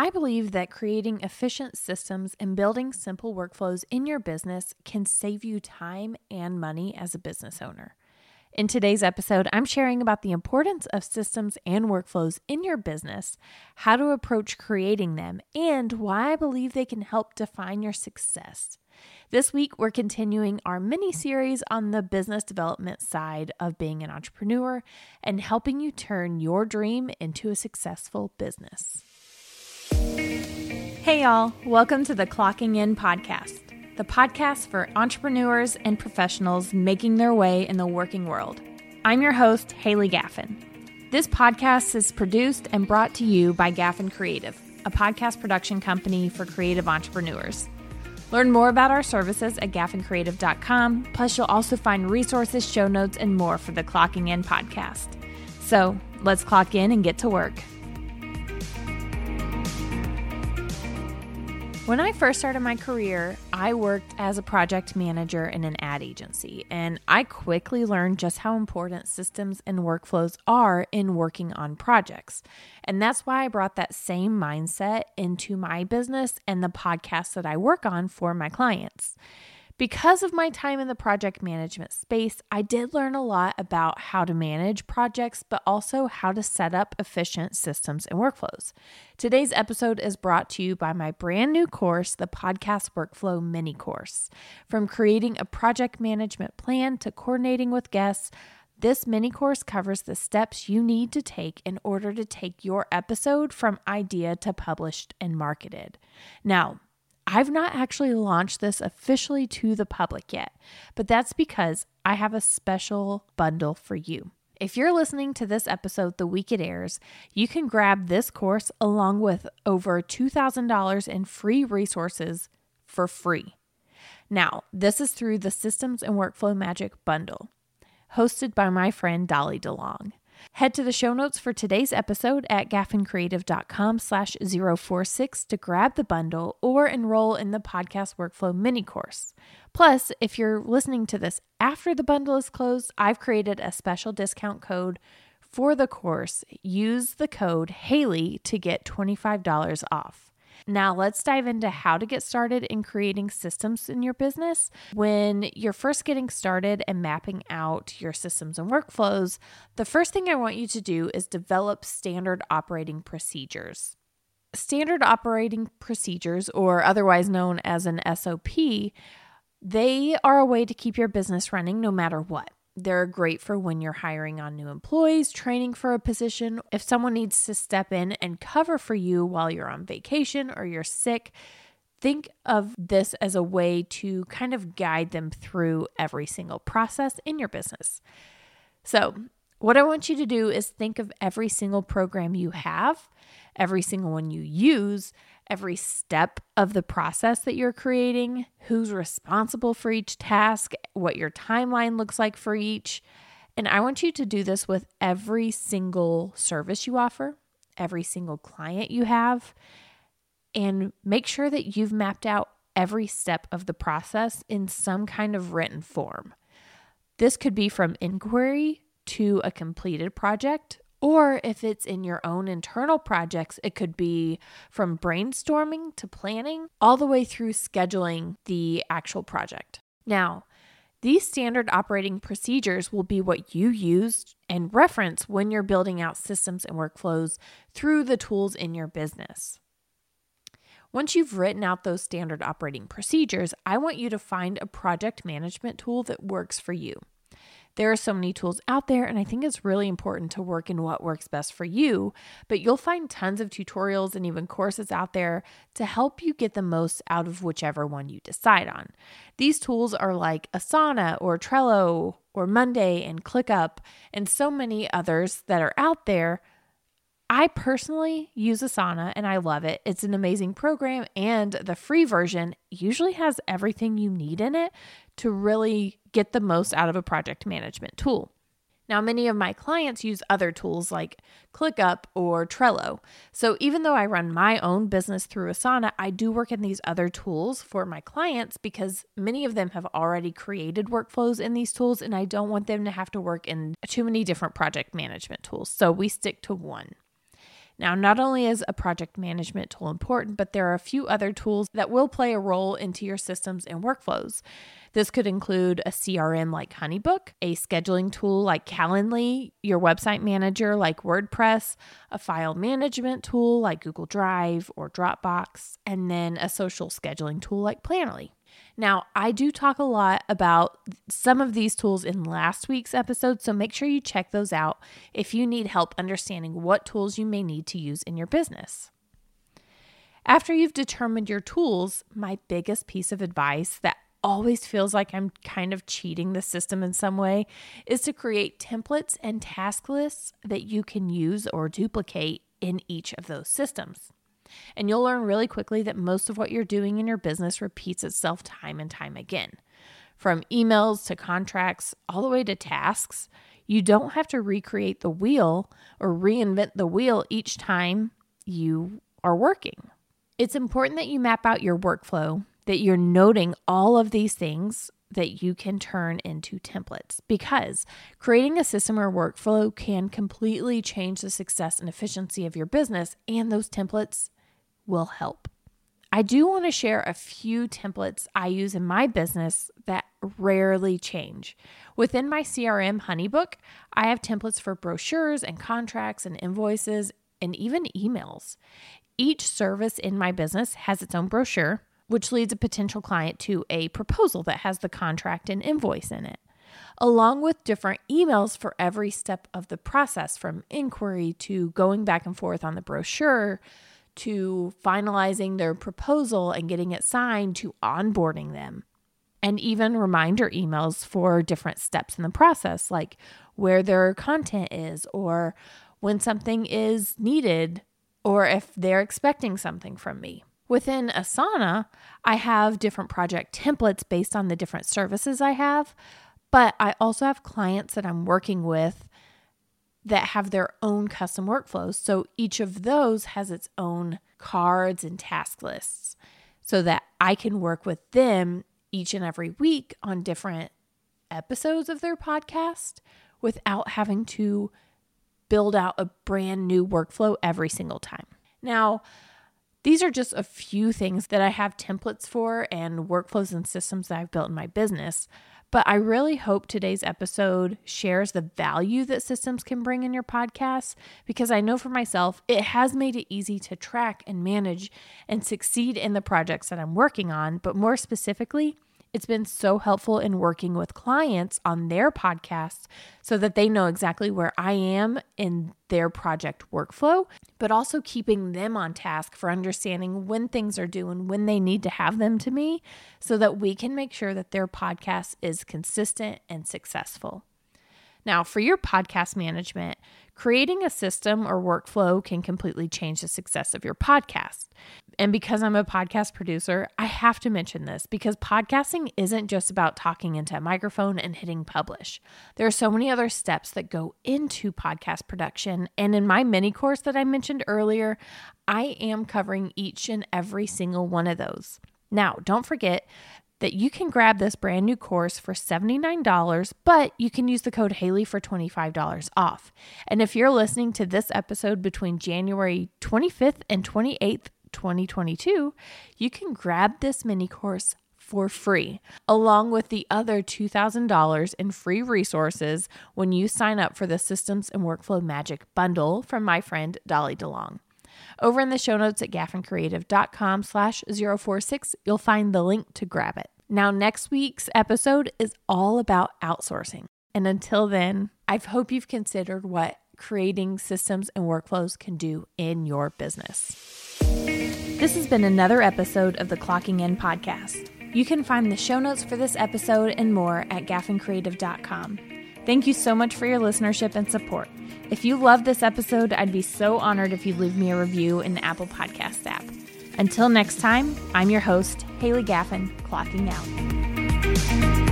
I believe that creating efficient systems and building simple workflows in your business can save you time and money as a business owner. In today's episode, I'm sharing about the importance of systems and workflows in your business, how to approach creating them, and why I believe they can help define your success. This week, we're continuing our mini series on the business development side of being an entrepreneur and helping you turn your dream into a successful business. Hey, y'all, welcome to the Clocking In podcast, the podcast for entrepreneurs and professionals making their way in the working world. I'm your host, Haley Gaffin. This podcast is produced and brought to you by Gaffin Creative, a podcast production company for creative entrepreneurs. Learn more about our services at gaffincreative.com. Plus, you'll also find resources, show notes, and more for the Clocking In podcast. So let's clock in and get to work. When I first started my career, I worked as a project manager in an ad agency, and I quickly learned just how important systems and workflows are in working on projects. And that's why I brought that same mindset into my business and the podcasts that I work on for my clients. Because of my time in the project management space, I did learn a lot about how to manage projects, but also how to set up efficient systems and workflows. Today's episode is brought to you by my brand new course, the Podcast Workflow Mini Course. From creating a project management plan to coordinating with guests, this mini course covers the steps you need to take in order to take your episode from idea to published and marketed. Now, I've not actually launched this officially to the public yet, but that's because I have a special bundle for you. If you're listening to this episode the week it airs, you can grab this course along with over $2,000 in free resources for free. Now, this is through the Systems and Workflow Magic bundle, hosted by my friend Dolly DeLong. Head to the show notes for today's episode at gaffincreative.com slash 046 to grab the bundle or enroll in the podcast workflow mini course. Plus, if you're listening to this after the bundle is closed, I've created a special discount code for the course. Use the code Haley to get $25 off. Now, let's dive into how to get started in creating systems in your business. When you're first getting started and mapping out your systems and workflows, the first thing I want you to do is develop standard operating procedures. Standard operating procedures, or otherwise known as an SOP, they are a way to keep your business running no matter what. They're great for when you're hiring on new employees, training for a position, if someone needs to step in and cover for you while you're on vacation or you're sick. Think of this as a way to kind of guide them through every single process in your business. So, what I want you to do is think of every single program you have, every single one you use, every step of the process that you're creating, who's responsible for each task, what your timeline looks like for each. And I want you to do this with every single service you offer, every single client you have, and make sure that you've mapped out every step of the process in some kind of written form. This could be from inquiry to a completed project or if it's in your own internal projects, it could be from brainstorming to planning, all the way through scheduling the actual project. Now, these standard operating procedures will be what you use and reference when you're building out systems and workflows through the tools in your business. Once you've written out those standard operating procedures, I want you to find a project management tool that works for you. There are so many tools out there, and I think it's really important to work in what works best for you. But you'll find tons of tutorials and even courses out there to help you get the most out of whichever one you decide on. These tools are like Asana or Trello or Monday and ClickUp and so many others that are out there I personally use Asana and I love it. It's an amazing program, and the free version usually has everything you need in it to really get the most out of a project management tool. Now, many of my clients use other tools like ClickUp or Trello. So, even though I run my own business through Asana, I do work in these other tools for my clients because many of them have already created workflows in these tools, and I don't want them to have to work in too many different project management tools. So, we stick to one. Now, not only is a project management tool important, but there are a few other tools that will play a role into your systems and workflows. This could include a CRM like Honeybook, a scheduling tool like Calendly, your website manager like WordPress, a file management tool like Google Drive or Dropbox, and then a social scheduling tool like Planoly. Now, I do talk a lot about some of these tools in last week's episode, so make sure you check those out if you need help understanding what tools you may need to use in your business. After you've determined your tools, my biggest piece of advice that always feels like I'm kind of cheating the system in some way is to create templates and task lists that you can use or duplicate in each of those systems. And you'll learn really quickly that most of what you're doing in your business repeats itself time and time again. From emails to contracts, all the way to tasks, you don't have to recreate the wheel or reinvent the wheel each time you are working. It's important that you map out your workflow, that you're noting all of these things that you can turn into templates because creating a system or workflow can completely change the success and efficiency of your business, and those templates will help. I do want to share a few templates I use in my business that rarely change. Within my CRM Honeybook, I have templates for brochures and contracts and invoices and even emails. Each service in my business has its own brochure, which leads a potential client to a proposal that has the contract and invoice in it, along with different emails for every step of the process from inquiry to going back and forth on the brochure to finalizing their proposal and getting it signed to onboarding them. And even reminder emails for different steps in the process, like where their content is, or when something is needed, or if they're expecting something from me. Within Asana, I have different project templates based on the different services I have, but I also have clients that I'm working with that have their own custom workflows. So each of those has its own cards and task lists so that I can work with them each and every week on different episodes of their podcast without having to build out a brand new workflow every single time. Now, these are just a few things that I have templates for and workflows and systems that I've built in my business. But I really hope today's episode shares the value that systems can bring in your podcast because I know for myself, it has made it easy to track and manage and succeed in the projects that I'm working on. But more specifically, it's been so helpful in working with clients on their podcasts so that they know exactly where I am in their project workflow, but also keeping them on task for understanding when things are due and when they need to have them to me so that we can make sure that their podcast is consistent and successful. Now, for your podcast management, creating a system or workflow can completely change the success of your podcast. And because I'm a podcast producer, I have to mention this because podcasting isn't just about talking into a microphone and hitting publish. There are so many other steps that go into podcast production. And in my mini course that I mentioned earlier, I am covering each and every single one of those. Now, don't forget that you can grab this brand new course for $79, but you can use the code Haley for $25 off. And if you're listening to this episode between January 25th and 28th, 2022, you can grab this mini course for free, along with the other $2,000 in free resources when you sign up for the Systems and Workflow Magic bundle from my friend Dolly DeLong. Over in the show notes at gaffincreative.com slash 046, you'll find the link to grab it. Now, next week's episode is all about outsourcing. And until then, I hope you've considered what creating systems and workflows can do in your business. This has been another episode of the Clocking In podcast. You can find the show notes for this episode and more at gaffincreative.com. Thank you so much for your listenership and support. If you love this episode, I'd be so honored if you'd leave me a review in the Apple Podcast app. Until next time, I'm your host, Haley Gaffin, clocking out.